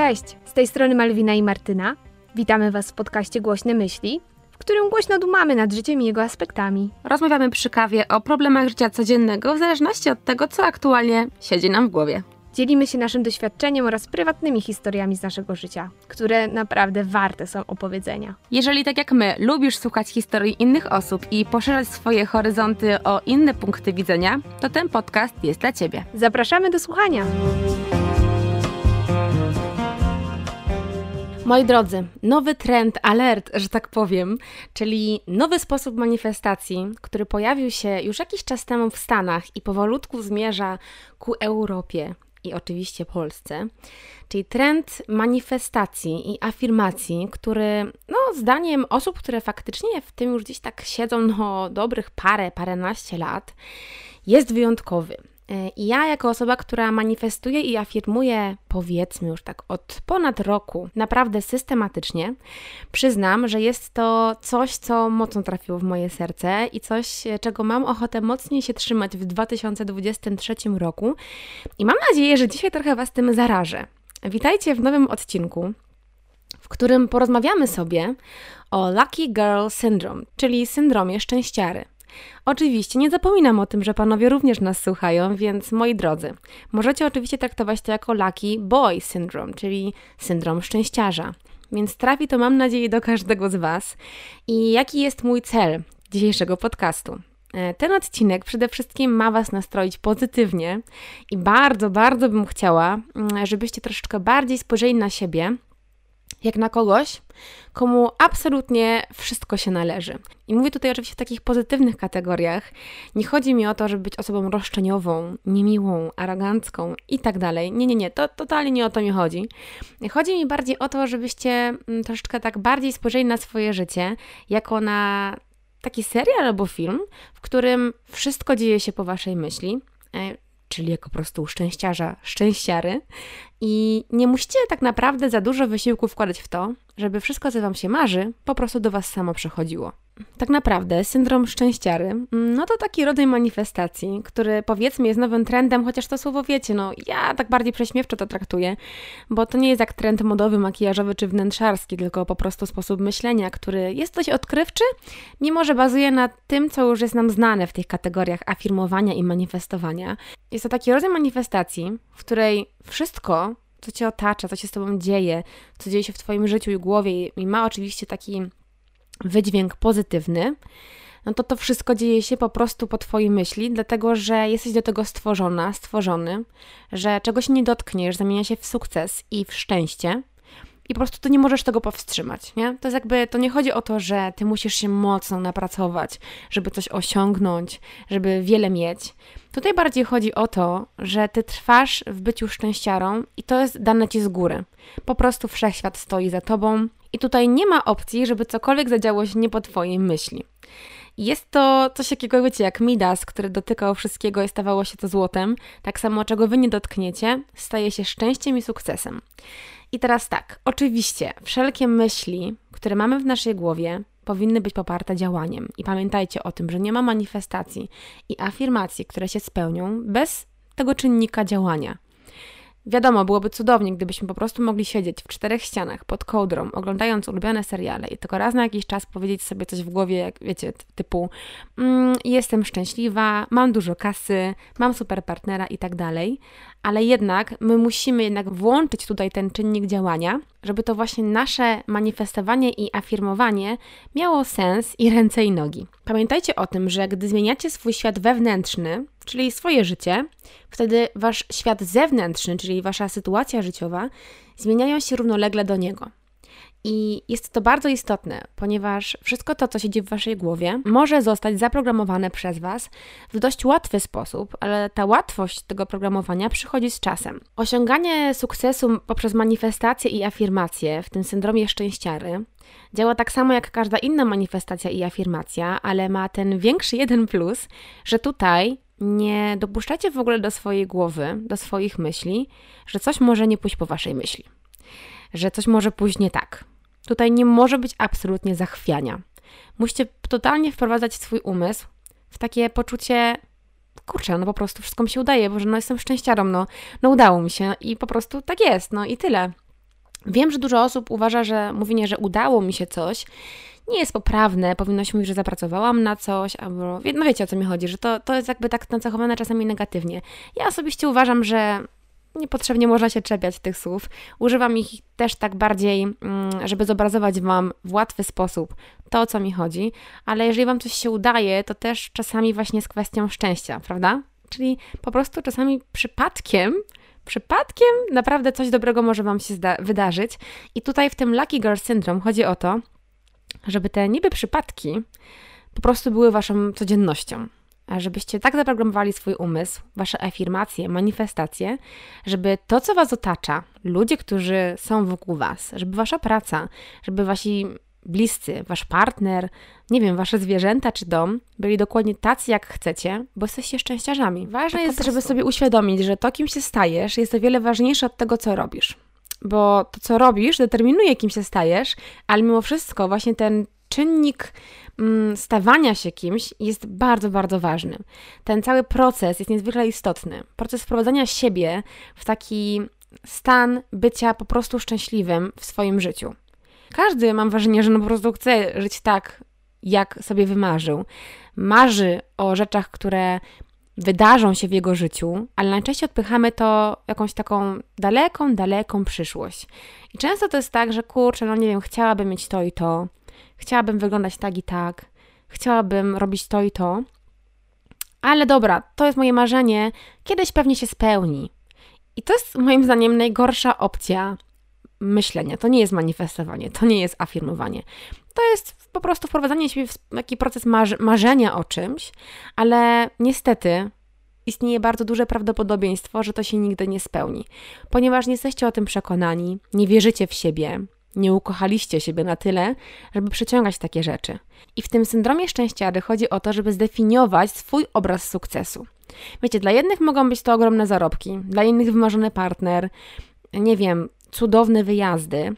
Cześć, z tej strony Malwina i Martyna. Witamy Was w podcaście Głośne Myśli, w którym głośno dumamy nad życiem i jego aspektami. Rozmawiamy przy kawie o problemach życia codziennego w zależności od tego, co aktualnie siedzi nam w głowie. Dzielimy się naszym doświadczeniem oraz prywatnymi historiami z naszego życia, które naprawdę warte są opowiedzenia. Jeżeli tak jak my lubisz słuchać historii innych osób i poszerzać swoje horyzonty o inne punkty widzenia, to ten podcast jest dla Ciebie. Zapraszamy do słuchania! Moi drodzy, nowy trend, alert, że tak powiem, czyli nowy sposób manifestacji, który pojawił się już jakiś czas temu w Stanach i powolutku zmierza ku Europie i oczywiście Polsce, czyli trend manifestacji i afirmacji, który, no, zdaniem osób, które faktycznie w tym już gdzieś tak siedzą no, dobrych parę, paręnaście lat, jest wyjątkowy. I ja, jako osoba, która manifestuje i afirmuje, powiedzmy już tak od ponad roku, naprawdę systematycznie, przyznam, że jest to coś, co mocno trafiło w moje serce i coś, czego mam ochotę mocniej się trzymać w 2023 roku. I mam nadzieję, że dzisiaj trochę Was tym zarażę. Witajcie w nowym odcinku, w którym porozmawiamy sobie o Lucky Girl Syndrome, czyli syndromie szczęściary. Oczywiście nie zapominam o tym, że panowie również nas słuchają, więc moi drodzy, możecie oczywiście traktować to jako Lucky Boy Syndrome, czyli syndrom szczęściarza. Więc trafi to mam nadzieję do każdego z Was. I jaki jest mój cel dzisiejszego podcastu? E, ten odcinek przede wszystkim ma Was nastroić pozytywnie i bardzo, bardzo bym chciała, mm, żebyście troszeczkę bardziej spojrzeli na siebie jak na kogoś, komu absolutnie wszystko się należy. I mówię tutaj oczywiście w takich pozytywnych kategoriach. Nie chodzi mi o to, żeby być osobą roszczeniową, niemiłą, arogancką i tak dalej. Nie, nie, nie, to totalnie nie o to mi chodzi. Chodzi mi bardziej o to, żebyście mm, troszeczkę tak bardziej spojrzeli na swoje życie jako na taki serial albo film, w którym wszystko dzieje się po waszej myśli e, czyli jako po prostu szczęściarza, szczęściary. I nie musicie tak naprawdę za dużo wysiłku wkładać w to, żeby wszystko, co Wam się marzy, po prostu do Was samo przechodziło. Tak naprawdę syndrom szczęściary, mm, no to taki rodzaj manifestacji, który powiedzmy jest nowym trendem, chociaż to słowo wiecie, no ja tak bardziej prześmiewczo to traktuję, bo to nie jest jak trend modowy, makijażowy czy wnętrzarski, tylko po prostu sposób myślenia, który jest dość odkrywczy, mimo że bazuje na tym, co już jest nam znane w tych kategoriach afirmowania i manifestowania. Jest to taki rodzaj manifestacji, w której wszystko, co cię otacza, co się z tobą dzieje, co dzieje się w twoim życiu i głowie i ma oczywiście taki wydźwięk pozytywny, no to to wszystko dzieje się po prostu po Twojej myśli, dlatego że jesteś do tego stworzona, stworzony, że czegoś nie dotkniesz, zamienia się w sukces i w szczęście. I po prostu ty nie możesz tego powstrzymać, nie? To jest jakby, to nie chodzi o to, że ty musisz się mocno napracować, żeby coś osiągnąć, żeby wiele mieć. Tutaj bardziej chodzi o to, że ty trwasz w byciu szczęściarą i to jest dane ci z góry. Po prostu wszechświat stoi za tobą, i tutaj nie ma opcji, żeby cokolwiek zadziało się nie po Twojej myśli. Jest to coś takiego, wiecie, jak Midas, który dotykał wszystkiego i stawało się to złotem. Tak samo, czego Wy nie dotkniecie, staje się szczęściem i sukcesem. I teraz tak, oczywiście, wszelkie myśli, które mamy w naszej głowie, powinny być poparte działaniem. I pamiętajcie o tym, że nie ma manifestacji i afirmacji, które się spełnią bez tego czynnika działania. Wiadomo, byłoby cudownie, gdybyśmy po prostu mogli siedzieć w czterech ścianach pod kołdrą, oglądając ulubione seriale i tylko raz na jakiś czas powiedzieć sobie coś w głowie, jak wiecie, typu mm, jestem szczęśliwa, mam dużo kasy, mam super partnera i tak dalej, ale jednak my musimy jednak włączyć tutaj ten czynnik działania, żeby to właśnie nasze manifestowanie i afirmowanie miało sens i ręce i nogi. Pamiętajcie o tym, że gdy zmieniacie swój świat wewnętrzny, czyli swoje życie, wtedy wasz świat zewnętrzny, czyli wasza sytuacja życiowa, zmieniają się równolegle do niego. I jest to bardzo istotne, ponieważ wszystko to, co siedzi w waszej głowie, może zostać zaprogramowane przez was w dość łatwy sposób, ale ta łatwość tego programowania przychodzi z czasem. Osiąganie sukcesu poprzez manifestacje i afirmacje w tym syndromie szczęściary działa tak samo jak każda inna manifestacja i afirmacja, ale ma ten większy jeden plus, że tutaj nie dopuszczacie w ogóle do swojej głowy, do swoich myśli, że coś może nie pójść po waszej myśli, że coś może pójść nie tak. Tutaj nie może być absolutnie zachwiania. Musicie totalnie wprowadzać swój umysł w takie poczucie, kurczę, no po prostu wszystko mi się udaje, bo że no jestem szczęściarą, no, no udało mi się i po prostu tak jest, no i tyle. Wiem, że dużo osób uważa, że mówienie, że udało mi się coś, nie jest poprawne, powinno się mówić, że zapracowałam na coś, albo no wiecie o co mi chodzi, że to, to jest jakby tak nacechowane czasami negatywnie. Ja osobiście uważam, że niepotrzebnie można się czepiać tych słów. Używam ich też tak bardziej, mm, żeby zobrazować Wam w łatwy sposób to, o co mi chodzi, ale jeżeli Wam coś się udaje, to też czasami właśnie jest kwestią szczęścia, prawda? Czyli po prostu czasami przypadkiem przypadkiem naprawdę coś dobrego może Wam się wydarzyć. I tutaj w tym Lucky Girl Syndrome chodzi o to, żeby te niby przypadki po prostu były Waszą codziennością żebyście tak zaprogramowali swój umysł, wasze afirmacje, manifestacje, żeby to, co was otacza, ludzie, którzy są wokół was, żeby wasza praca, żeby wasi bliscy, wasz partner, nie wiem, wasze zwierzęta czy dom byli dokładnie tacy, jak chcecie, bo jesteście szczęściarzami. Ważne tak jest, żeby sobie uświadomić, że to, kim się stajesz, jest o wiele ważniejsze od tego, co robisz. Bo to, co robisz, determinuje, kim się stajesz, ale mimo wszystko właśnie ten czynnik mm, stawania się kimś jest bardzo, bardzo ważny. Ten cały proces jest niezwykle istotny. Proces wprowadzania siebie w taki stan bycia po prostu szczęśliwym w swoim życiu. Każdy, mam wrażenie, że no po prostu chce żyć tak, jak sobie wymarzył. Marzy o rzeczach, które wydarzą się w jego życiu, ale najczęściej odpychamy to jakąś taką daleką, daleką przyszłość. I często to jest tak, że kurczę, no nie wiem, chciałabym mieć to i to, chciałabym wyglądać tak i tak, chciałabym robić to i to, ale dobra, to jest moje marzenie, kiedyś pewnie się spełni. I to jest moim zdaniem najgorsza opcja myślenia. To nie jest manifestowanie, to nie jest afirmowanie. To jest po prostu wprowadzanie siebie w taki proces marzenia o czymś, ale niestety istnieje bardzo duże prawdopodobieństwo, że to się nigdy nie spełni, ponieważ nie jesteście o tym przekonani, nie wierzycie w siebie, nie ukochaliście siebie na tyle, żeby przyciągać takie rzeczy. I w tym syndromie szczęściary chodzi o to, żeby zdefiniować swój obraz sukcesu. Wiecie, dla jednych mogą być to ogromne zarobki, dla innych wymarzony partner, nie wiem, cudowne wyjazdy,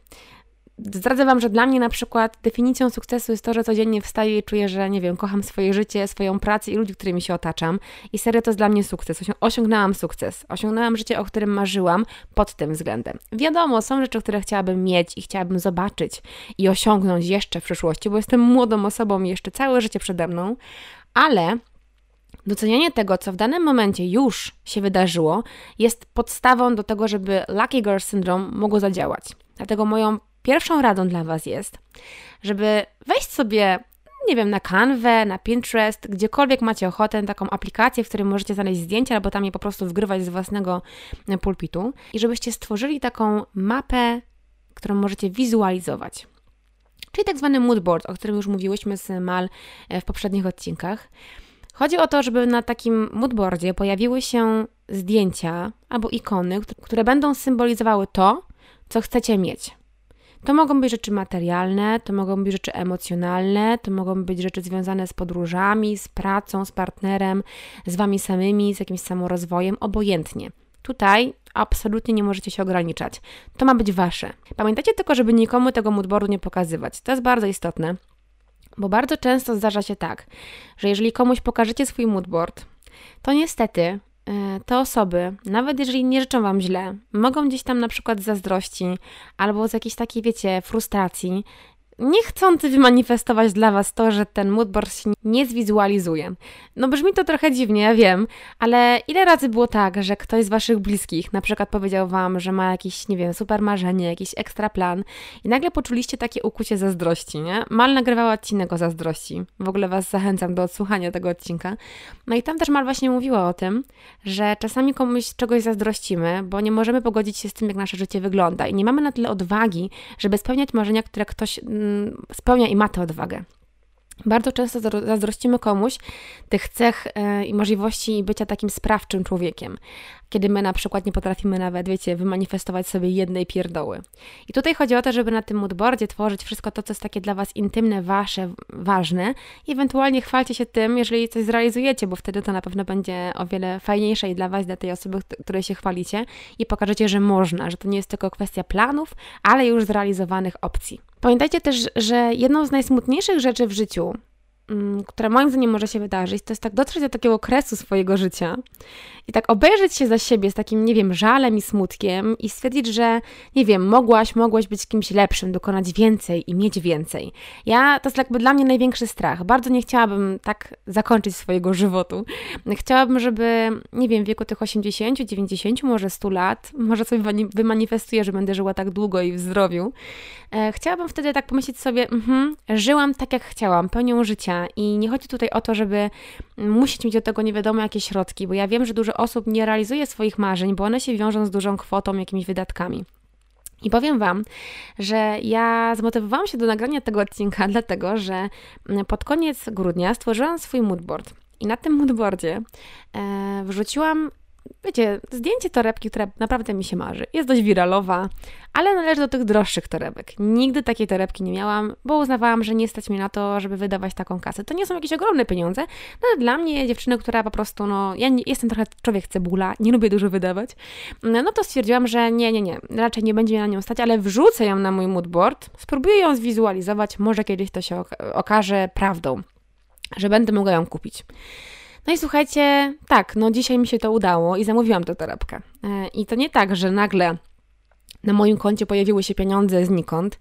Zdradzę Wam, że dla mnie na przykład definicją sukcesu jest to, że codziennie wstaję i czuję, że nie wiem, kocham swoje życie, swoją pracę i ludzi, którymi się otaczam. I serio to jest dla mnie sukces. Osiągnęłam sukces. Osiągnęłam życie, o którym marzyłam pod tym względem. Wiadomo, są rzeczy, które chciałabym mieć i chciałabym zobaczyć i osiągnąć jeszcze w przyszłości, bo jestem młodą osobą i jeszcze całe życie przede mną, ale Docenianie tego, co w danym momencie już się wydarzyło, jest podstawą do tego, żeby Lucky Girl Syndrome mogło zadziałać. Dlatego moją Pierwszą radą dla Was jest, żeby wejść sobie, nie wiem, na Canwę, na Pinterest, gdziekolwiek macie ochotę, taką aplikację, w której możecie znaleźć zdjęcia albo tam je po prostu wgrywać z własnego e, pulpitu i żebyście stworzyli taką mapę, którą możecie wizualizować. Czyli tak zwany moodboard, o którym już mówiłyśmy z Mal e, w poprzednich odcinkach. Chodzi o to, żeby na takim moodboardzie pojawiły się zdjęcia albo ikony, które będą symbolizowały to, co chcecie mieć. To mogą być rzeczy materialne, to mogą być rzeczy emocjonalne, to mogą być rzeczy związane z podróżami, z pracą, z partnerem, z wami samymi, z jakimś samorozwojem, obojętnie. Tutaj absolutnie nie możecie się ograniczać. To ma być wasze. Pamiętajcie tylko, żeby nikomu tego moodboardu nie pokazywać. To jest bardzo istotne, bo bardzo często zdarza się tak, że jeżeli komuś pokażecie swój moodboard, to niestety te osoby, nawet jeżeli nie życzą Wam źle, mogą gdzieś tam na przykład z zazdrości albo z jakiejś takiej, wiecie, frustracji niechcący wymanifestować dla Was to, że ten moodboard się nie zwizualizuje. No brzmi to trochę dziwnie, ja wiem, ale ile razy było tak, że ktoś z Waszych bliskich na przykład powiedział Wam, że ma jakiś, nie wiem, super marzenie, jakiś ekstra plan i nagle poczuliście takie ukucie zazdrości, nie? Mal nagrywała odcinek o zazdrości. W ogóle Was zachęcam do odsłuchania tego odcinka. No i tam też Mal właśnie mówiła o tym, że czasami komuś czegoś zazdrościmy, bo nie możemy pogodzić się z tym, jak nasze życie wygląda i nie mamy na tyle odwagi, żeby spełniać marzenia, które ktoś spełnia i ma tę odwagę. Bardzo często zazdrościmy komuś tych cech e, i możliwości bycia takim sprawczym człowiekiem, kiedy my na przykład nie potrafimy nawet, wiecie, wymanifestować sobie jednej pierdoły. I tutaj chodzi o to, żeby na tym moodboardzie tworzyć wszystko to, co jest takie dla Was intymne, Wasze, ważne i ewentualnie chwalcie się tym, jeżeli coś zrealizujecie, bo wtedy to na pewno będzie o wiele fajniejsze i dla Was, dla tej osoby, której się chwalicie i pokażecie, że można, że to nie jest tylko kwestia planów, ale już zrealizowanych opcji. Pamiętajcie też, że jedną z najsmutniejszych rzeczy w życiu która moim zdaniem może się wydarzyć, to jest tak dotrzeć do takiego kresu swojego życia i tak obejrzeć się za siebie z takim, nie wiem, żalem i smutkiem i stwierdzić, że, nie wiem, mogłaś, mogłaś być kimś lepszym, dokonać więcej i mieć więcej. Ja, to jest jakby dla mnie największy strach. Bardzo nie chciałabym tak zakończyć swojego żywotu. Chciałabym, żeby, nie wiem, w wieku tych 80, 90, może 100 lat, może sobie wymanifestuję, że będę żyła tak długo i w zdrowiu. E, chciałabym wtedy tak pomyśleć sobie, mhm, żyłam tak jak chciałam, pełnią życia i nie chodzi tutaj o to, żeby musieć mieć do tego nie wiadomo jakie środki, bo ja wiem, że dużo osób nie realizuje swoich marzeń, bo one się wiążą z dużą kwotą, jakimiś wydatkami. I powiem Wam, że ja zmotywowałam się do nagrania tego odcinka, dlatego że pod koniec grudnia stworzyłam swój moodboard. I na tym moodboardzie e, wrzuciłam wiecie, zdjęcie torebki, która naprawdę mi się marzy. Jest dość wiralowa, ale należy do tych droższych torebek. Nigdy takiej torebki nie miałam, bo uznawałam, że nie stać mi na to, żeby wydawać taką kasę. To nie są jakieś ogromne pieniądze, no ale dla mnie, dziewczyny, która po prostu, no, ja nie, jestem trochę człowiek cebula, nie lubię dużo wydawać, no to stwierdziłam, że nie, nie, nie, raczej nie będzie mi na nią stać, ale wrzucę ją na mój moodboard, spróbuję ją zwizualizować, może kiedyś to się okaże prawdą, że będę mogła ją kupić. No i słuchajcie, tak, no dzisiaj mi się to udało i zamówiłam tę torebkę. E, I to nie tak, że nagle na moim koncie pojawiły się pieniądze znikąd.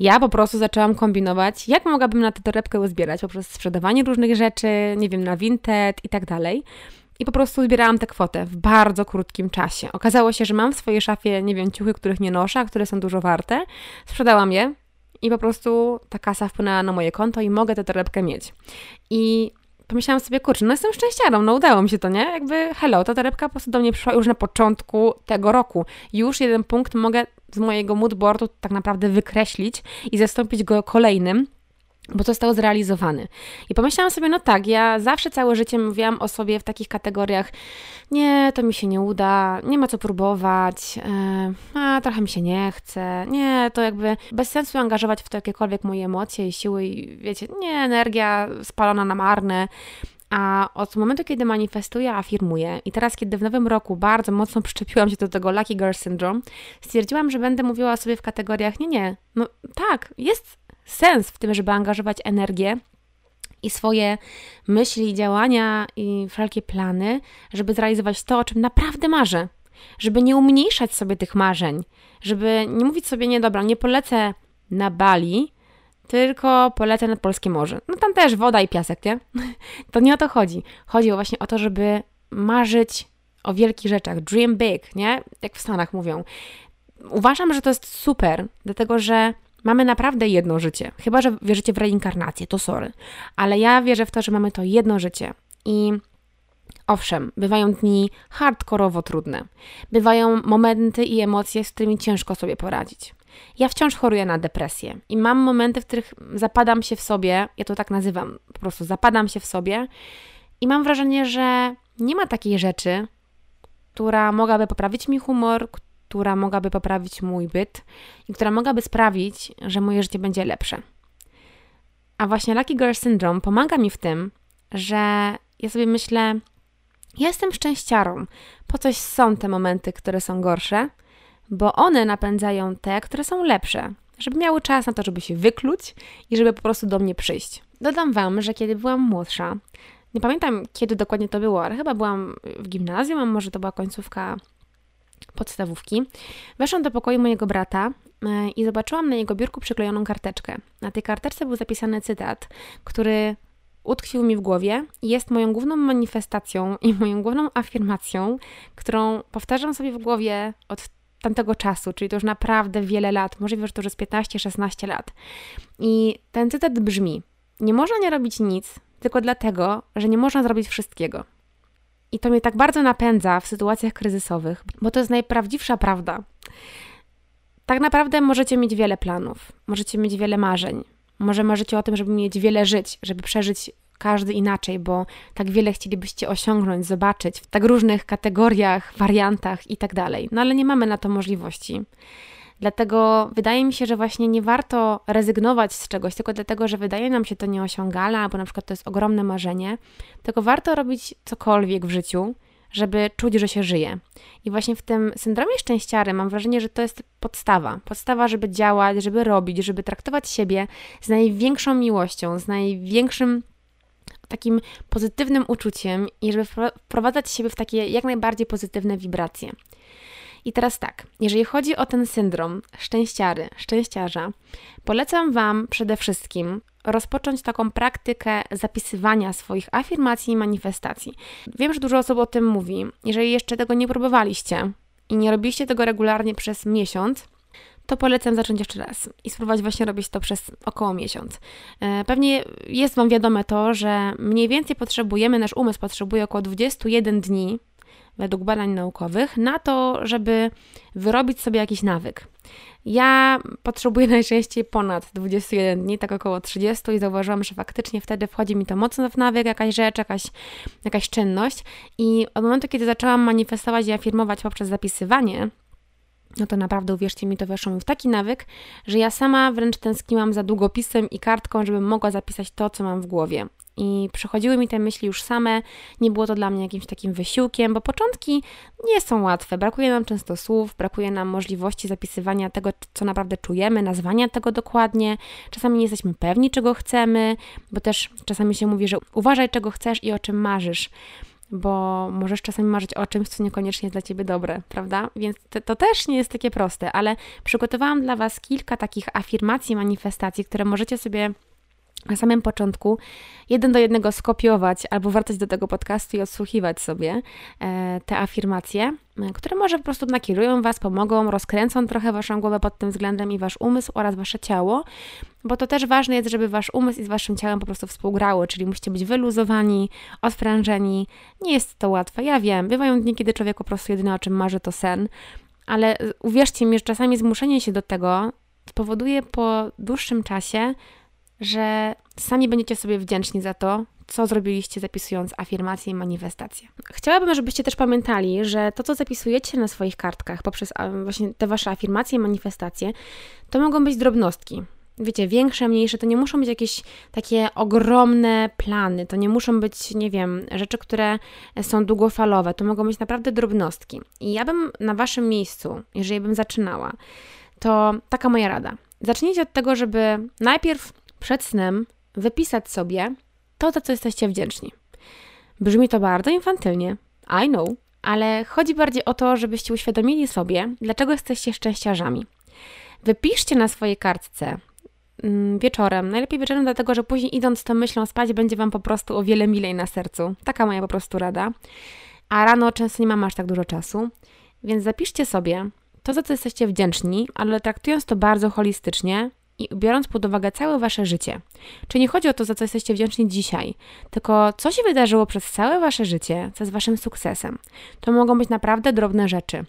Ja po prostu zaczęłam kombinować, jak mogłabym na tę torebkę uzbierać poprzez sprzedawanie różnych rzeczy, nie wiem, na Vinted i tak dalej. I po prostu zbierałam tę kwotę w bardzo krótkim czasie. Okazało się, że mam w swojej szafie, nie wiem, ciuchy, których nie noszę, a które są dużo warte. Sprzedałam je i po prostu ta kasa wpłynęła na moje konto i mogę tę torebkę mieć. I pomyślałam sobie, kurczę, no jestem szczęściarą, no udało mi się to, nie? Jakby hello, ta torebka po prostu do mnie przyszła już na początku tego roku. Już jeden punkt mogę z mojego moodboardu tak naprawdę wykreślić i zastąpić go kolejnym, bo to zostało zrealizowane. I pomyślałam sobie, no tak, ja zawsze całe życie mówiłam o sobie w takich kategoriach, nie, to mi się nie uda, nie ma co próbować, yy, a trochę mi się nie chce, nie, to jakby bez sensu angażować w to jakiekolwiek moje emocje i siły i wiecie, nie, energia spalona na marne. A od momentu, kiedy manifestuję, afirmuję i teraz, kiedy w nowym roku bardzo mocno przyczepiłam się do tego Lucky Girl Syndrome, stwierdziłam, że będę mówiła o sobie w kategoriach, nie, nie, no tak, jest sens w tym, żeby angażować energię i swoje myśli, działania i wszelkie plany, żeby zrealizować to, o czym naprawdę marzę. Żeby nie umniejszać sobie tych marzeń, żeby nie mówić sobie, nie dobra, nie polecę na Bali, tylko polecę nad Polskie Morze. No tam też woda i piasek, nie? To nie o to chodzi. Chodzi właśnie o to, żeby marzyć o wielkich rzeczach. Dream big, nie? Jak w Stanach mówią. Uważam, że to jest super, dlatego że Mamy naprawdę jedno życie. Chyba, że wierzycie w reinkarnację, to sorry. Ale ja wierzę w to, że mamy to jedno życie. I owszem, bywają dni hardkorowo trudne. Bywają momenty i emocje, z którymi ciężko sobie poradzić. Ja wciąż choruję na depresję i mam momenty, w których zapadam się w sobie, ja to tak nazywam, po prostu zapadam się w sobie i mam wrażenie, że nie ma takiej rzeczy, która mogłaby poprawić mi humor, która mogłaby poprawić mój byt i która mogłaby sprawić, że moje życie będzie lepsze. A właśnie Lucky Girl Syndrome pomaga mi w tym, że ja sobie myślę, ja jestem szczęściarą. Po coś są te momenty, które są gorsze, bo one napędzają te, które są lepsze, żeby miały czas na to, żeby się wykluć i żeby po prostu do mnie przyjść. Dodam Wam, że kiedy byłam młodsza, nie pamiętam kiedy dokładnie to było, ale chyba byłam w gimnazjum, a może to była końcówka podstawówki, weszłam do pokoju mojego brata e, i zobaczyłam na jego biurku przyklejoną karteczkę. Na tej karteczce był zapisany cytat, który utkwił mi w głowie i jest moją główną manifestacją i moją główną afirmacją, którą powtarzam sobie w głowie od tamtego czasu, czyli to już naprawdę wiele lat, możliwe, że to już jest 15-16 lat. I ten cytat brzmi: Nie można nie robić nic, tylko dlatego, że nie można zrobić wszystkiego. I to mnie tak bardzo napędza w sytuacjach kryzysowych, bo to jest najprawdziwsza prawda. Tak naprawdę możecie mieć wiele planów, możecie mieć wiele marzeń. Może marzycie o tym, żeby mieć wiele żyć, żeby przeżyć każdy inaczej, bo tak wiele chcielibyście osiągnąć, zobaczyć w tak różnych kategoriach, wariantach i tak dalej. No ale nie mamy na to możliwości. Dlatego wydaje mi się, że właśnie nie warto rezygnować z czegoś, tylko dlatego, że wydaje nam się to nieosiągalne, albo na przykład to jest ogromne marzenie, tylko warto robić cokolwiek w życiu, żeby czuć, że się żyje. I właśnie w tym syndromie szczęściary mam wrażenie, że to jest podstawa. Podstawa, żeby działać, żeby robić, żeby traktować siebie z największą miłością, z największym takim pozytywnym uczuciem i żeby wprowadzać siebie w takie jak najbardziej pozytywne wibracje. I teraz tak, jeżeli chodzi o ten syndrom szczęściary, szczęściarza, polecam Wam przede wszystkim rozpocząć taką praktykę zapisywania swoich afirmacji i manifestacji. Wiem, że dużo osób o tym mówi. Jeżeli jeszcze tego nie próbowaliście i nie robiliście tego regularnie przez miesiąc, to polecam zacząć jeszcze raz i spróbować właśnie robić to przez około miesiąc. E, pewnie jest Wam wiadome to, że mniej więcej potrzebujemy, nasz umysł potrzebuje około 21 dni według badań naukowych na to, żeby wyrobić sobie jakiś nawyk. Ja potrzebuję najczęściej ponad 21 dni, tak około 30 i zauważyłam, że faktycznie wtedy wchodzi mi to mocno w nawyk, jakaś rzecz, jakaś, jakaś czynność i od momentu, kiedy zaczęłam manifestować i afirmować poprzez zapisywanie, no to naprawdę uwierzcie mi, to weszło mi w taki nawyk, że ja sama wręcz tęskniłam za długopisem i kartką, żebym mogła zapisać to, co mam w głowie. I przychodziły mi te myśli już same, nie było to dla mnie jakimś takim wysiłkiem, bo początki nie są łatwe. Brakuje nam często słów, brakuje nam możliwości zapisywania tego, co naprawdę czujemy, nazwania tego dokładnie. Czasami nie jesteśmy pewni, czego chcemy, bo też czasami się mówi, że uważaj, czego chcesz i o czym marzysz bo możesz czasami marzyć o czymś, co niekoniecznie jest dla ciebie dobre, prawda? Więc to, to, też nie jest takie proste, ale przygotowałam dla Was kilka takich afirmacji, manifestacji, które możecie sobie na samym początku jeden do jednego skopiować albo wracać do tego podcastu i odsłuchiwać sobie e, te afirmacje, e, które może po prostu nakierują Was, pomogą, rozkręcą trochę Waszą głowę pod tym względem i Wasz umysł oraz Wasze ciało, bo to też ważne jest, żeby Wasz umysł i z Waszym ciałem po prostu współgrały, czyli musicie być wyluzowani, odprężeni. Nie jest to łatwe, ja wiem, bywają dni, kiedy człowiek po prostu jedyne o czym marzy to sen, ale uwierzcie mi, że czasami zmuszenie się do tego spowoduje po dłuższym czasie że sami będziecie sobie wdzięczni za to, co zrobiliście zapisując afirmacje i manifestacje. Chciałabym, żebyście też pamiętali, że to, co zapisujecie na swoich kartkach poprzez właśnie te wasze afirmacje i manifestacje, to mogą być drobnostki. Wiecie, większe, mniejsze, to nie muszą być jakieś takie ogromne plany, to nie muszą być, nie wiem, rzeczy, które są długofalowe, to mogą być naprawdę drobnostki. I ja bym na waszym miejscu, jeżeli bym zaczynała, to taka moja rada. Zacznijcie od tego, żeby najpierw przed snem wypisać sobie to, za co jesteście wdzięczni. Brzmi to bardzo infantylnie, I know, ale chodzi bardziej o to, żebyście uświadomili sobie, dlaczego jesteście szczęściarzami. Wypiszcie na swojej kartce mm, wieczorem, najlepiej wieczorem, dlatego że później idąc tą myślą spać, będzie Wam po prostu o wiele milej na sercu. Taka moja po prostu rada. A rano często nie mam aż tak dużo czasu, więc zapiszcie sobie to, za co jesteście wdzięczni, ale traktując to bardzo holistycznie, i biorąc pod uwagę całe wasze życie. Czyli nie chodzi o to, za co jesteście wdzięczni dzisiaj, tylko co się wydarzyło przez całe wasze życie, co jest waszym sukcesem. To mogą być naprawdę drobne rzeczy.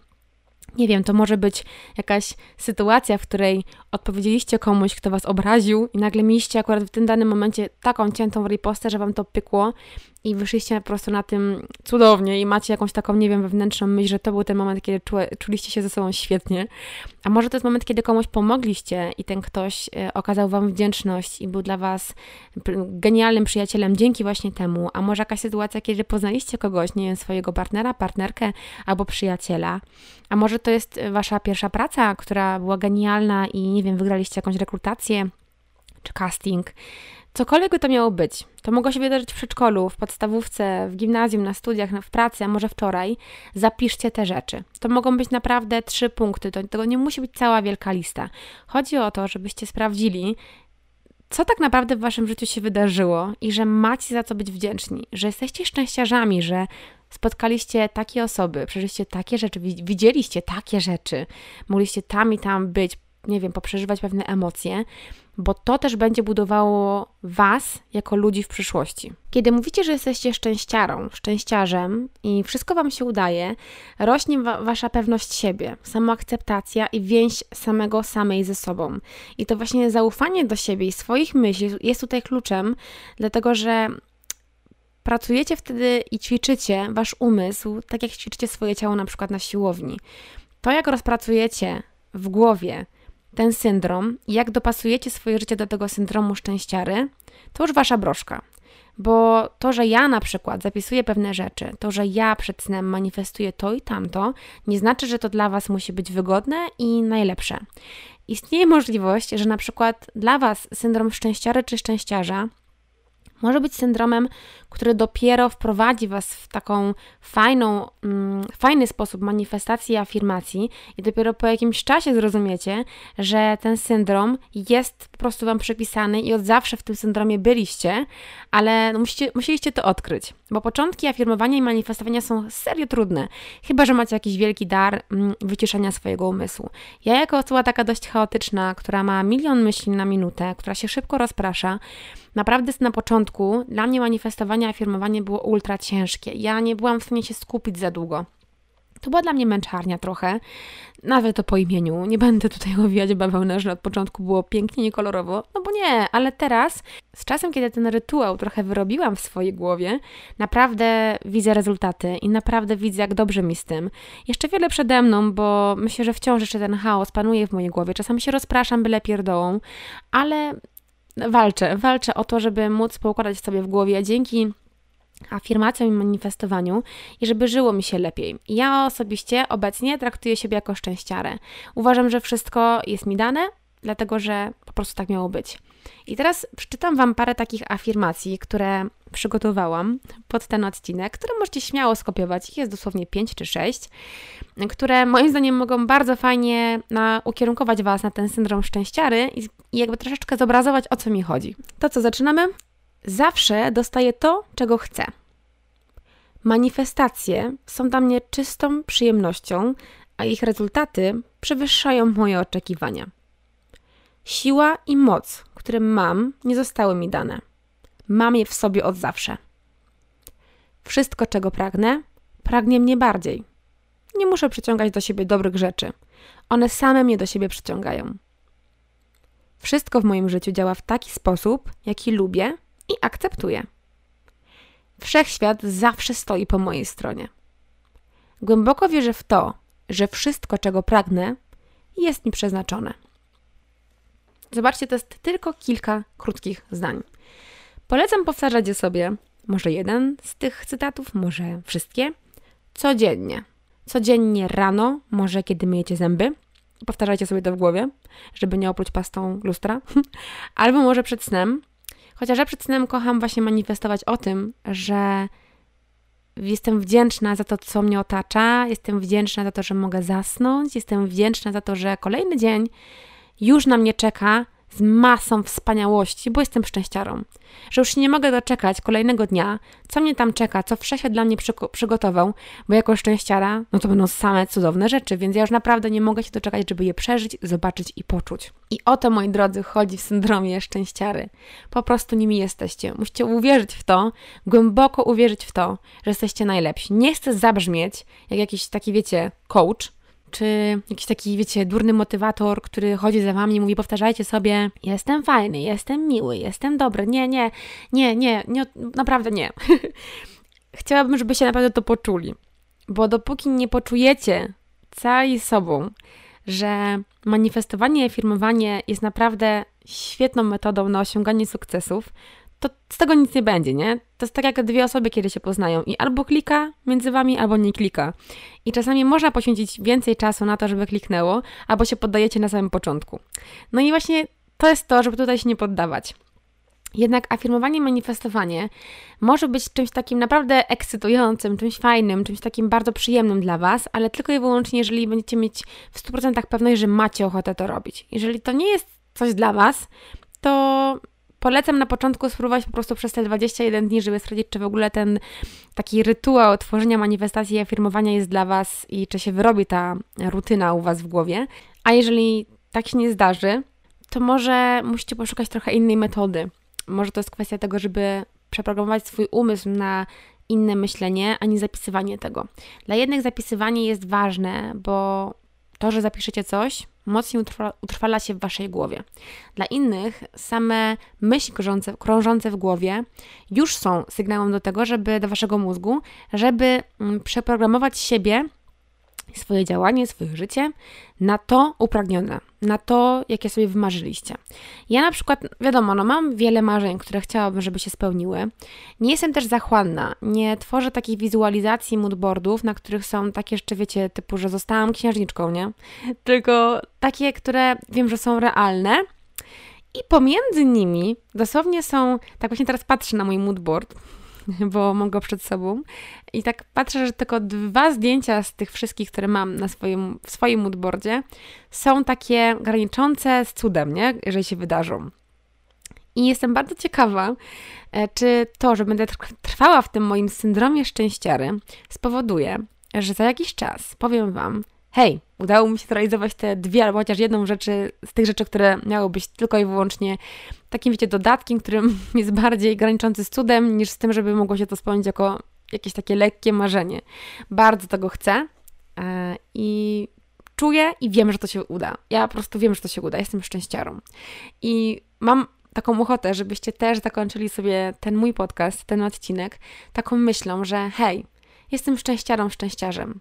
Nie wiem, to może być jakaś sytuacja, w której odpowiedzieliście komuś, kto was obraził, i nagle mieliście akurat w tym danym momencie taką ciętą ripostę, że wam to pykło, i wyszliście po prostu na tym cudownie i macie jakąś taką, nie wiem, wewnętrzną myśl, że to był ten moment, kiedy czu, czuliście się ze sobą świetnie. A może to jest moment, kiedy komuś pomogliście i ten ktoś e, okazał wam wdzięczność i był dla was genialnym przyjacielem dzięki właśnie temu. A może jakaś sytuacja, kiedy poznaliście kogoś, nie wiem, swojego partnera, partnerkę albo przyjaciela. A może to jest wasza pierwsza praca, która była genialna i nie wiem, wygraliście jakąś rekrutację czy casting Cokolwiek by to miało być. To mogło się wydarzyć w przedszkolu, w podstawówce, w gimnazjum, na studiach, w pracy, a może wczoraj. Zapiszcie te rzeczy. To mogą być naprawdę trzy punkty. To, to nie musi być cała wielka lista. Chodzi o to, żebyście sprawdzili, co tak naprawdę w waszym życiu się wydarzyło i że macie za co być wdzięczni, że jesteście szczęściarzami, że spotkaliście takie osoby, przeżyliście takie rzeczy, widzieliście takie rzeczy, mogliście tam i tam być, nie wiem, poprzeżywać pewne emocje, bo to też będzie budowało Was jako ludzi w przyszłości. Kiedy mówicie, że jesteście szczęściarą, szczęściarzem i wszystko Wam się udaje, rośnie wa Wasza pewność siebie, samoakceptacja i więź samego samej ze sobą. I to właśnie zaufanie do siebie i swoich myśli jest tutaj kluczem, dlatego że pracujecie wtedy i ćwiczycie Wasz umysł, tak jak ćwiczycie swoje ciało na przykład na siłowni. To, jak rozpracujecie w głowie ten syndrom i jak dopasujecie swoje życie do tego syndromu szczęściary, to już wasza broszka. Bo to, że ja na przykład zapisuję pewne rzeczy, to, że ja przed snem manifestuję to i tamto, nie znaczy, że to dla Was musi być wygodne i najlepsze. Istnieje możliwość, że na przykład dla Was syndrom szczęściary czy szczęściarza może być syndromem, który dopiero wprowadzi Was w taką fajną, mm, fajny sposób manifestacji i afirmacji i dopiero po jakimś czasie zrozumiecie, że ten syndrom jest po prostu Wam przypisany i od zawsze w tym syndromie byliście, ale no musicie, musieliście to odkryć, bo początki afirmowania i manifestowania są serio trudne, chyba, że macie jakiś wielki dar mm, wyciszenia swojego umysłu. Ja jako osoba taka dość chaotyczna, która ma milion myśli na minutę, która się szybko rozprasza, Naprawdę na początku dla mnie manifestowanie, afirmowanie było ultra ciężkie. Ja nie byłam w stanie się skupić za długo. To była dla mnie męczarnia trochę, nawet to po imieniu. Nie będę tutaj owijać bawełnę, że od początku było pięknie, niekolorowo, no bo nie, ale teraz, z czasem, kiedy ten rytuał trochę wyrobiłam w swojej głowie, naprawdę widzę rezultaty i naprawdę widzę, jak dobrze mi z tym. Jeszcze wiele przede mną, bo myślę, że wciąż jeszcze ten chaos panuje w mojej głowie. Czasami się rozpraszam byle pierdołą, ale walczę, walczę o to, żeby móc poukładać sobie w głowie dzięki afirmacjom i manifestowaniu i żeby żyło mi się lepiej. Ja osobiście obecnie traktuję siebie jako szczęściarę. Uważam, że wszystko jest mi dane, dlatego że po prostu tak miało być. I teraz przeczytam Wam parę takich afirmacji, które przygotowałam pod ten odcinek, które możecie śmiało skopiować. Jest dosłownie 5 czy 6, które moim zdaniem mogą bardzo fajnie na, ukierunkować Was na ten syndrom szczęściary i, i jakby troszeczkę zobrazować, o co mi chodzi. To co, zaczynamy? Zawsze dostaję to, czego chcę. Manifestacje są dla mnie czystą przyjemnością, a ich rezultaty przewyższają moje oczekiwania. Siła i moc, które mam, nie zostały mi dane. Mam je w sobie od zawsze. Wszystko, czego pragnę, pragnie mnie bardziej. Nie muszę przyciągać do siebie dobrych rzeczy. One same mnie do siebie przyciągają. Wszystko w moim życiu działa w taki sposób, jaki lubię i akceptuję. Wszechświat zawsze stoi po mojej stronie. Głęboko wierzę w to, że wszystko, czego pragnę, jest mi przeznaczone. Zobaczcie, to jest tylko kilka krótkich zdań. Polecam powtarzać je sobie, może jeden z tych cytatów, może wszystkie, codziennie. Codziennie rano, może kiedy myjecie zęby, powtarzajcie sobie to w głowie, żeby nie opluć pastą lustra, albo może przed snem. Chociaż ja przed snem kocham właśnie manifestować o tym, że jestem wdzięczna za to, co mnie otacza, jestem wdzięczna za to, że mogę zasnąć, jestem wdzięczna za to, że kolejny dzień już na mnie czeka z masą wspaniałości, bo jestem szczęściarą. Że już nie mogę doczekać kolejnego dnia, co mnie tam czeka, co wszechświat dla mnie przygotował, bo jako szczęściara, no to będą same cudowne rzeczy, więc ja już naprawdę nie mogę się doczekać, żeby je przeżyć, zobaczyć i poczuć. I o to, moi drodzy, chodzi w syndromie szczęściary. Po prostu nimi jesteście. Musicie uwierzyć w to, głęboko uwierzyć w to, że jesteście najlepsi. Nie chcę zabrzmieć jak jakiś taki, wiecie, coach, czy jakiś taki, wiecie, durny motywator, który chodzi za wami i mówi, powtarzajcie sobie, jestem fajny, jestem miły, jestem dobry. Nie, nie, nie, nie, nie naprawdę nie. Chciałabym, żebyście naprawdę to poczuli, bo dopóki nie poczujecie cali sobą, że manifestowanie i afirmowanie jest naprawdę świetną metodą na osiąganie sukcesów, to z tego nic nie będzie, nie? To jest tak jak dwie osoby, kiedy się poznają i albo klika między wami, albo nie klika. I czasami można poświęcić więcej czasu na to, żeby kliknęło, albo się poddajecie na samym początku. No i właśnie to jest to, żeby tutaj się nie poddawać. Jednak afirmowanie, manifestowanie może być czymś takim naprawdę ekscytującym, czymś fajnym, czymś takim bardzo przyjemnym dla Was, ale tylko i wyłącznie, jeżeli będziecie mieć w 100% pewność, że macie ochotę to robić. Jeżeli to nie jest coś dla Was, to polecam na początku spróbować po prostu przez te 21 dni, żeby sprawdzić, czy w ogóle ten taki rytuał tworzenia manifestacji i afirmowania jest dla Was i czy się wyrobi ta rutyna u Was w głowie. A jeżeli tak się nie zdarzy, to może musicie poszukać trochę innej metody. Może to jest kwestia tego, żeby przeprogramować swój umysł na inne myślenie, a nie zapisywanie tego. Dla jednych zapisywanie jest ważne, bo to, że zapiszecie coś, mocniej utrwala, utrwala się w waszej głowie. Dla innych same myśli krążące, krążące w głowie już są sygnałem do tego, żeby do waszego mózgu, żeby mm, przeprogramować siebie swoje działanie, swoje życie na to upragnione, na to, jakie sobie wymarzyliście. Ja na przykład, wiadomo, no mam wiele marzeń, które chciałabym, żeby się spełniły. Nie jestem też zachłanna, nie tworzę takich wizualizacji moodboardów, na których są takie jeszcze, wiecie, typu, że zostałam księżniczką, nie? Tylko takie, które wiem, że są realne I pomiędzy nimi dosłownie są, tak właśnie teraz patrzę na mój moodboard, bo mam go przed sobą. I tak patrzę, że tylko dwa zdjęcia z tych wszystkich, które mam na swoim, w swoim moodboardzie, są takie graniczące z cudem, nie? jeżeli się wydarzą. I jestem bardzo ciekawa, e, czy to, że będę trwała w tym moim syndromie szczęściary, spowoduje, że za jakiś czas powiem Wam, hej, udało mi się zrealizować te dwie albo chociaż jedną rzeczy z tych rzeczy, które miały być tylko i wyłącznie takim, wiecie, dodatkiem, którym jest bardziej graniczący z cudem, niż z tym, żeby mogło się to spełnić jako jakieś takie lekkie marzenie. Bardzo tego chcę e, i czuję i wiem, że to się uda. Ja po prostu wiem, że to się uda. Jestem szczęściarą. I mam taką ochotę, żebyście też zakończyli sobie ten mój podcast, ten odcinek, taką myślą, że hej, jestem szczęściarą, szczęściarzem.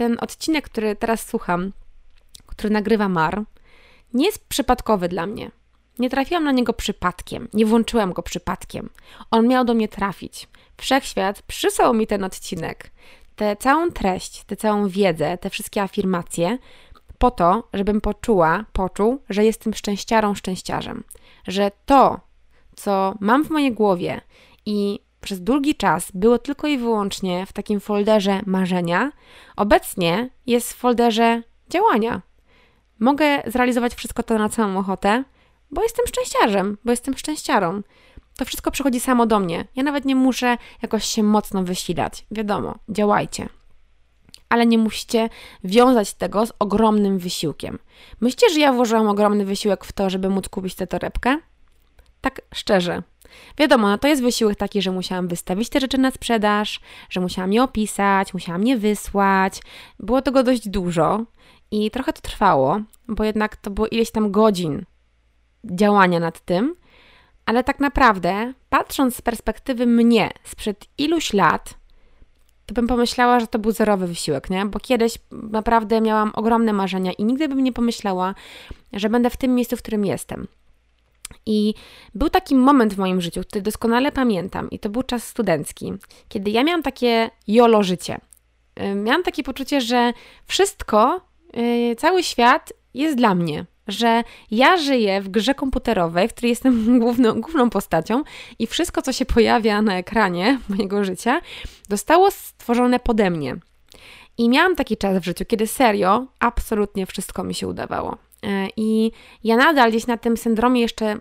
Ten odcinek, który teraz słucham, który nagrywa Mar, nie jest przypadkowy dla mnie. Nie trafiłam na niego przypadkiem, nie włączyłam go przypadkiem. On miał do mnie trafić. Wszechświat przysłał mi ten odcinek, tę całą treść, tę całą wiedzę, te wszystkie afirmacje, po to, żebym poczuła, poczuł, że jestem szczęściarą, szczęściarzem. Że to, co mam w mojej głowie i przez długi czas było tylko i wyłącznie w takim folderze marzenia, obecnie jest w folderze działania. Mogę zrealizować wszystko to na całą ochotę, bo jestem szczęściarzem, bo jestem szczęściarą. To wszystko przychodzi samo do mnie. Ja nawet nie muszę jakoś się mocno wysilać. Wiadomo, działajcie. Ale nie musicie wiązać tego z ogromnym wysiłkiem. Myślicie, że ja włożyłam ogromny wysiłek w to, żeby móc kupić tę torebkę? Tak szczerze. Wiadomo, no to jest wysiłek taki, że musiałam wystawić te rzeczy na sprzedaż, że musiałam je opisać, musiałam je wysłać. Było tego dość dużo i trochę to trwało, bo jednak to było ileś tam godzin działania nad tym, ale tak naprawdę, patrząc z perspektywy mnie sprzed iluś lat, to bym pomyślała, że to był zerowy wysiłek, nie? Bo kiedyś naprawdę miałam ogromne marzenia i nigdy bym nie pomyślała, że będę w tym miejscu, w którym jestem. I był taki moment w moim życiu, który doskonale pamiętam, i to był czas studencki, kiedy ja miałam takie jolo życie. Miałam takie poczucie, że wszystko, y, cały świat jest dla mnie, że ja żyję w grze komputerowej, w której jestem główną, główną postacią i wszystko, co się pojawia na ekranie mojego życia, zostało stworzone pode mnie. I miałam taki czas w życiu, kiedy serio, absolutnie wszystko mi się udawało. E, I ja nadal gdzieś na tym syndromie jeszcze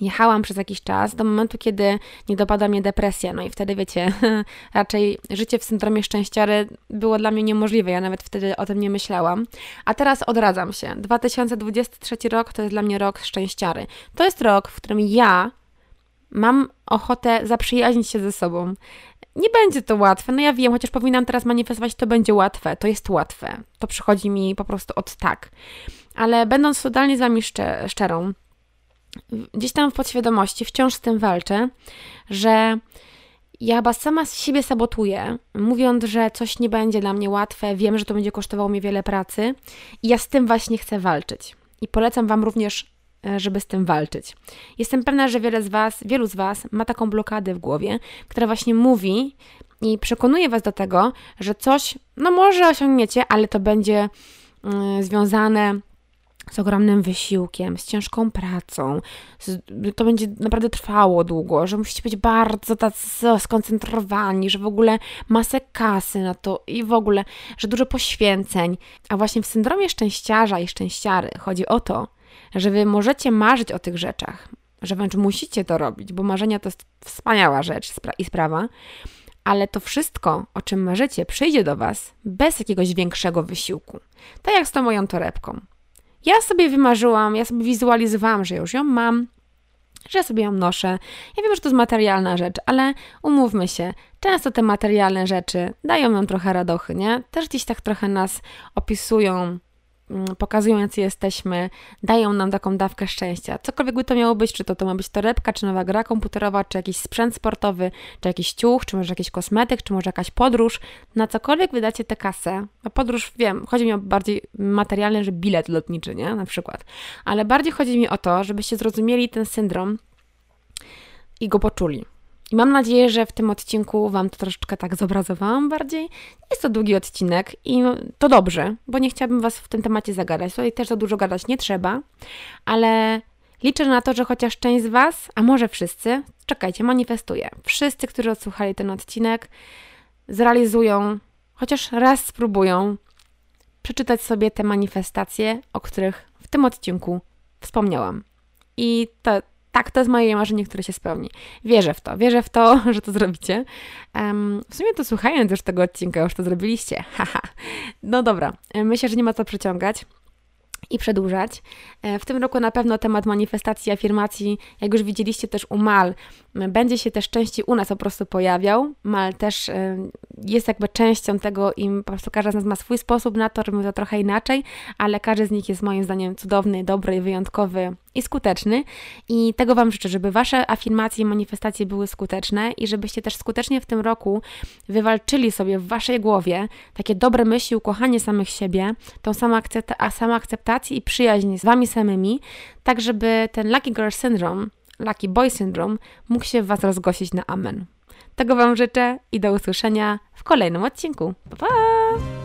jechałam przez jakiś czas, do momentu, kiedy nie dopada mnie depresja. No i wtedy, wiecie, raczej życie w syndromie szczęściary było dla mnie niemożliwe. Ja nawet wtedy o tym nie myślałam. A teraz odradzam się. 2023 rok to jest dla mnie rok szczęściary. To jest rok, w którym ja mam ochotę zaprzyjaźnić się ze sobą. Nie będzie to łatwe, no ja wiem, chociaż powinnam teraz manifestować, to będzie łatwe. To jest łatwe. To przychodzi mi po prostu od tak. Ale będąc totalnie z Wami szczerą, gdzieś tam w podświadomości wciąż z tym walczę, że ja chyba sama siebie sabotuję, mówiąc, że coś nie będzie dla mnie łatwe, wiem, że to będzie kosztowało mi wiele pracy i ja z tym właśnie chcę walczyć. I polecam Wam również, e, żeby z tym walczyć. Jestem pewna, że wiele z Was, wielu z Was ma taką blokadę w głowie, która właśnie mówi i przekonuje Was do tego, że coś, no może osiągniecie, ale to będzie y, związane z ogromnym wysiłkiem, z ciężką pracą. Z, to będzie naprawdę trwało długo, że musicie być bardzo tacy skoncentrowani, że w ogóle masę kasy na to i w ogóle, że dużo poświęceń. A właśnie w syndromie szczęściarza i szczęściary chodzi o to, że wy możecie marzyć o tych rzeczach, że wręcz musicie to robić, bo marzenia to jest wspaniała rzecz i sprawa, ale to wszystko, o czym marzycie, przyjdzie do Was bez jakiegoś większego wysiłku. Tak jak z tą moją torebką. Ja sobie wymarzyłam, ja sobie wizualizowałam, że już ją mam, że sobie ją noszę. Ja wiem, że to jest materialna rzecz, ale umówmy się, często te materialne rzeczy dają nam trochę radochy, nie? Też gdzieś tak trochę nas opisują pokazują, jacy jesteśmy, dają nam taką dawkę szczęścia. Cokolwiek by to miało być, czy to, to ma być torebka, czy nowa gra komputerowa, czy jakiś sprzęt sportowy, czy jakiś ciuch, czy może jakiś kosmetyk, czy może jakaś podróż. Na cokolwiek wydacie tę kasę, a podróż, wiem, chodzi mi o bardziej materialny, że bilet lotniczy, nie? Na przykład. Ale bardziej chodzi mi o to, żebyście zrozumieli ten syndrom i go poczuli. I mam nadzieję, że w tym odcinku Wam to troszeczkę tak zobrazowałam bardziej. Jest to długi odcinek i to dobrze, bo nie chciałabym Was w tym temacie zagadać. Tutaj też za dużo gadać nie trzeba, ale Liczę na to, że chociaż część z Was, a może wszyscy, czekajcie, manifestuję. Wszyscy, którzy odsłuchali ten odcinek, zrealizują, chociaż raz spróbują przeczytać sobie te manifestacje, o których w tym odcinku wspomniałam. I to, tak, to jest moje marzenie, które się spełni. Wierzę w to, wierzę w to, że to zrobicie. Um, w sumie to słuchając już tego odcinka, już to zrobiliście. Haha. no dobra, myślę, że nie ma co przeciągać i przedłużać. E, w tym roku na pewno temat manifestacji, afirmacji, jak już widzieliście też u Mal, będzie się też częściej u nas po prostu pojawiał. Mal też e, jest jakby częścią tego i po prostu każdy z nas ma swój sposób na to, robimy to trochę inaczej, ale każdy z nich jest moim zdaniem cudowny, dobry, wyjątkowy i skuteczny. I tego Wam życzę, żeby Wasze afirmacje i manifestacje były skuteczne i żebyście też skutecznie w tym roku wywalczyli sobie w Waszej głowie takie dobre myśli, ukochanie samych siebie, tą samą, akcepta- samą akceptację i przyjaźń z Wami samymi, tak żeby ten Lucky Girl Syndrome, Lucky Boy Syndrome mógł się w Was rozgłosić na amen. Tego Wam życzę i do usłyszenia w kolejnym odcinku. Pa! pa!